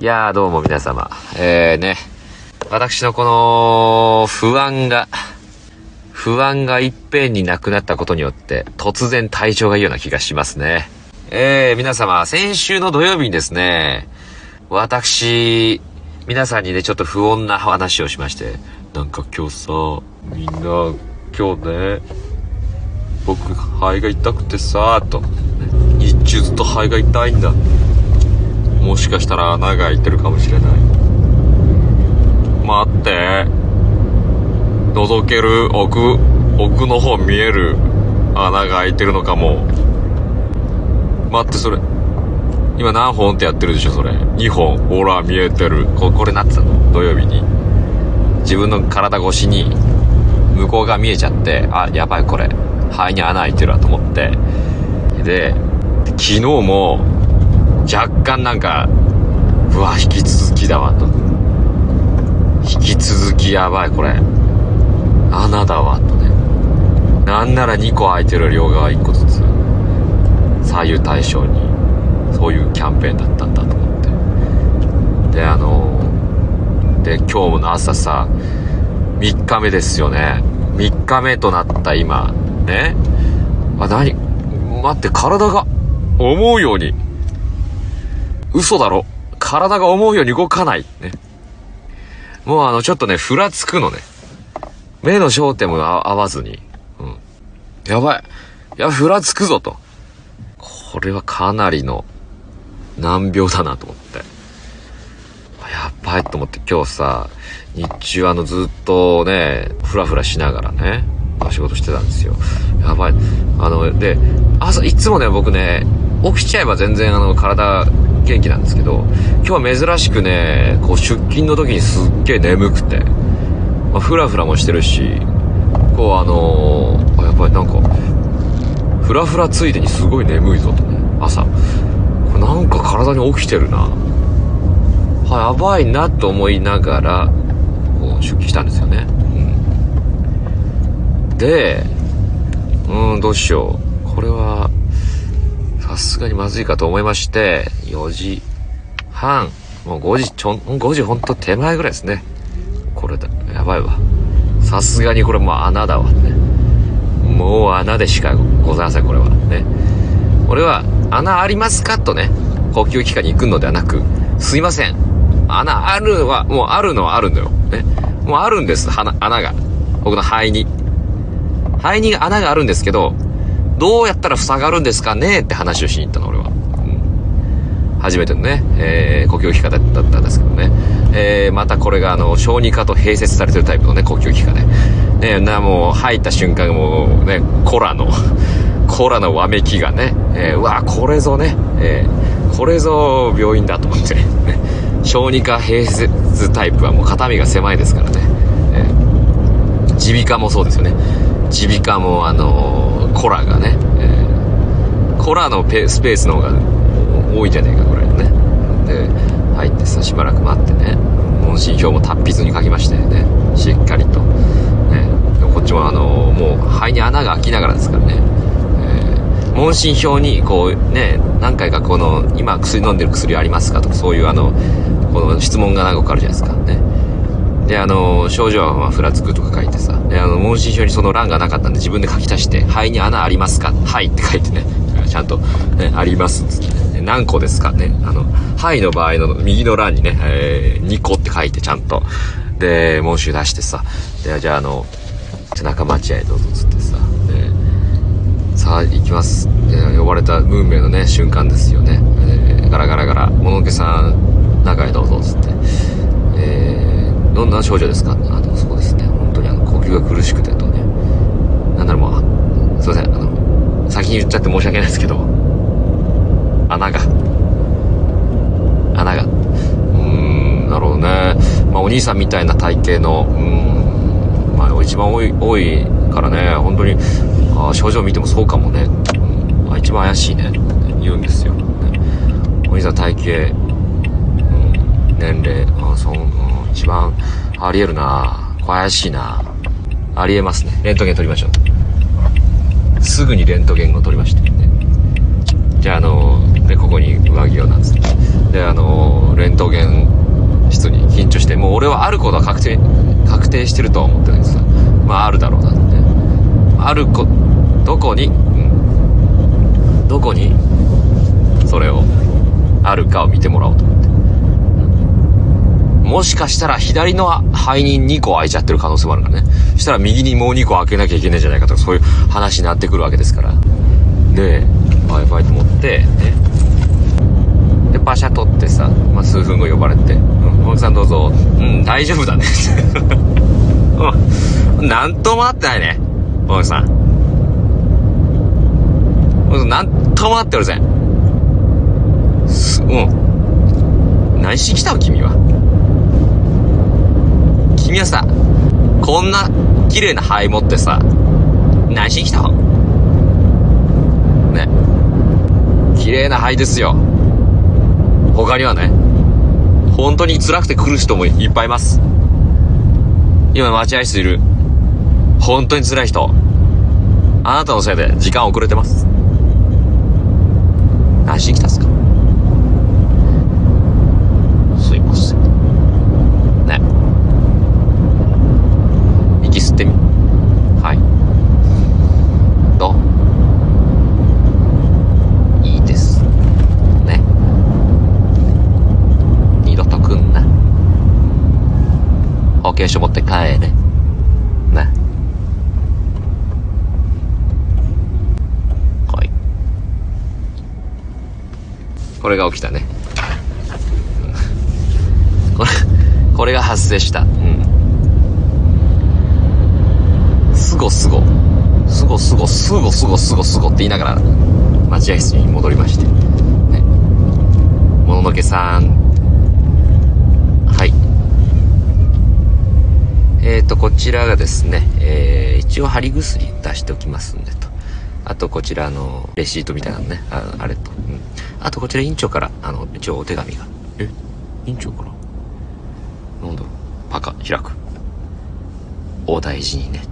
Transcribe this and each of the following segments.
いやーどうも皆様。えーね、私のこの不安が、不安がいっぺんになくなったことによって突然体調がいいような気がしますね。えー、皆様、先週の土曜日にですね、私、皆さんにね、ちょっと不穏な話をしまして、なんか今日さ、みんな、今日ね、僕、肺が痛くてさ、と、日中ずっと肺が痛いんだ。もしかしたら穴が開いてるかもしれない。待って。覗ける。奥。奥の方見える。穴が開いてるのかも。待ってそれ。今何本ってやってるでしょそれ。2本。ほら見えてる。ここれなってたの？土曜日に。自分の体越しに。向こうが見えちゃって。あやばいこれ。肺に穴開いてるわと思って。で昨日も若干なんか、うわ、引き続きだわ、と。引き続きやばい、これ。穴だわ、とね。なんなら2個空いてる両側1個ずつ。左右対称に。そういうキャンペーンだったんだと思って。で、あので、今日の朝さ、3日目ですよね。3日目となった今、ね。あ、何？待って、体が思うように嘘だろ。体が思うように動かない。ね。もうあの、ちょっとね、ふらつくのね。目の焦点も合わずに。うん。やばい。いや、ふらつくぞと。これはかなりの難病だなと思って。やばいと思って今日さ、日中あのずっとね、ふらふらしながらね、仕事してたんですよ。やばい。あの、で、朝、いつもね、僕ね、起きちゃえば全然あの、体元気なんですけど、今日は珍しくね、こう出勤の時にすっげえ眠くて、まあ、ふらふらもしてるし、こうあのー、やっぱりなんか、ふらふらついでにすごい眠いぞとね、朝。これなんか体に起きてるな。はやばいなと思いながら、こう出勤したんですよね。うん、で、うん、どうしよう。これは、さすがにまずいかと思いまして、4時半、もう5時ちょん、5時ほんと手前ぐらいですね。これだ、やばいわ。さすがにこれもう穴だわね。もう穴でしかございません、これは。ね。俺は、穴ありますかとね、呼吸器科に行くのではなく、すいません。穴あるは、もうあるのはあるんだよ。ね。もうあるんです、穴が。僕の肺に。肺に穴があるんですけど、どうやったら塞がるんですかねって話をしに行ったの、俺は。うん、初めてのね、えー、呼吸器科だったんですけどね。えー、またこれがあの、小児科と併設されてるタイプのね、呼吸器科で。ね、な、もう入った瞬間もうね、コラの、コラのわめきがね、えー、うわ、これぞね、えー、これぞ病院だと思ってね、小児科併設タイプはもう肩身が狭いですからね。耳鼻科もそうですよね。耳鼻科もあのー、コラがね、えー、コラのペスペースの方が多いじゃねえかぐらいのね。で、入ってさ、しばらく待ってね、問診票も達筆に書きましたよね。しっかりと。ね、こっちもあの、もう肺に穴が開きながらですからね。え問診票にこうね、何回かこの、今薬飲んでる薬ありますかとか、そういうあの、この質問が何個かあるじゃないですか。ね。で、あの、症状はまあふらつくとか書いてさ、で、あの、問診票にその欄がなかったんで自分で書き足して、肺に穴ありますかはいって書いてね、ちゃんと、ね、ありますっつって、何個ですか？ね、あの、肺の場合の右の欄にね、えー、2個って書いてちゃんと、で、問診出してさ、で、じゃああの、背中待合どうぞっつってさ、で、さあ行きます、呼ばれた運命のね、瞬間ですよね、えー、ガラガラガラ、物のさん、中へどうぞっつって、えー症状ですか？あの、そうですね。本当にあの、呼吸が苦しくてとね。なんだろう、もう、すいません。あの、先に言っちゃって申し訳ないですけど、穴が、穴が、うーん、なるほどね。まあ、お兄さんみたいな体型の、うん、まあ、一番多い、多いからね、本当に、あ症状見てもそうかもね。うん、あ一番怪しいね。言うんですよ。ね、お兄さん体型、うん、年齢、あそう、うん一番ありえるな。怪しいな。ありえますね。レントゲン取りましょう。すぐにレントゲンを取りまして、ね、じゃああので、ここに上着をなんつって。で、あの、レントゲン室に緊張して、もう俺はあることは確定、確定してるとは思ってるんです。が、まああるだろうなって。あるこ、どこに、うん、どこに、それを、あるかを見てもらおうと。もしかしたら左の肺に2個開いちゃってる可能性もあるからね。そしたら右にもう2個開けなきゃいけないんじゃないかとか、そういう話になってくるわけですから。で、Wi-Fi と思って、ね。で、パシャ取ってさ、まあ、数分後呼ばれて、うん、大木さんどうぞ、うん、大丈夫だね。うん、なんともあってないね。大木さん。なんともあっておるぜ。す、うん。何しに来たの君は。君はさ、こんな綺麗な灰持ってさ、何しに来たのね。綺麗な灰ですよ。他にはね、本当に辛くて来る人もいっぱいいます。今待合室いる。本当に辛い人。あなたのせいで時間遅れてます。何しに来たんすか険書持って帰れ。な。はい。これが起きたね。これ、これが発生した。うん。すごすご。すごすご、すごすごすごすごって言いながら、待合室に戻りまして。ね。もののけさん、えっ、ー、と、こちらがですね、えー、一応貼り薬出しておきますんでと。あと、こちらの、レシートみたいなのね、ああれと。うん。あと、こちら院長から、あの、一応お手紙が。え？院長から？なんだろう。パカ、開く。お大事にね。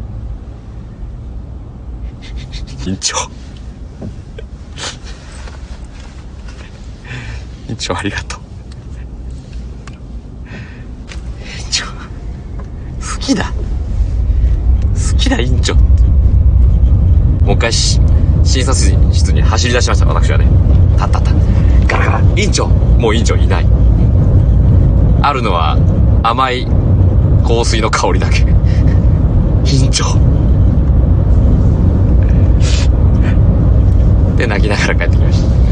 院長。院長ありがとう。きだ。好きだ院長もう一回し診察室に走り出しました。私はね。たったった。ガラガラ。院長。もう院長いない。あるのは甘い香水の香りだけ。院長。で泣きながら帰ってきました。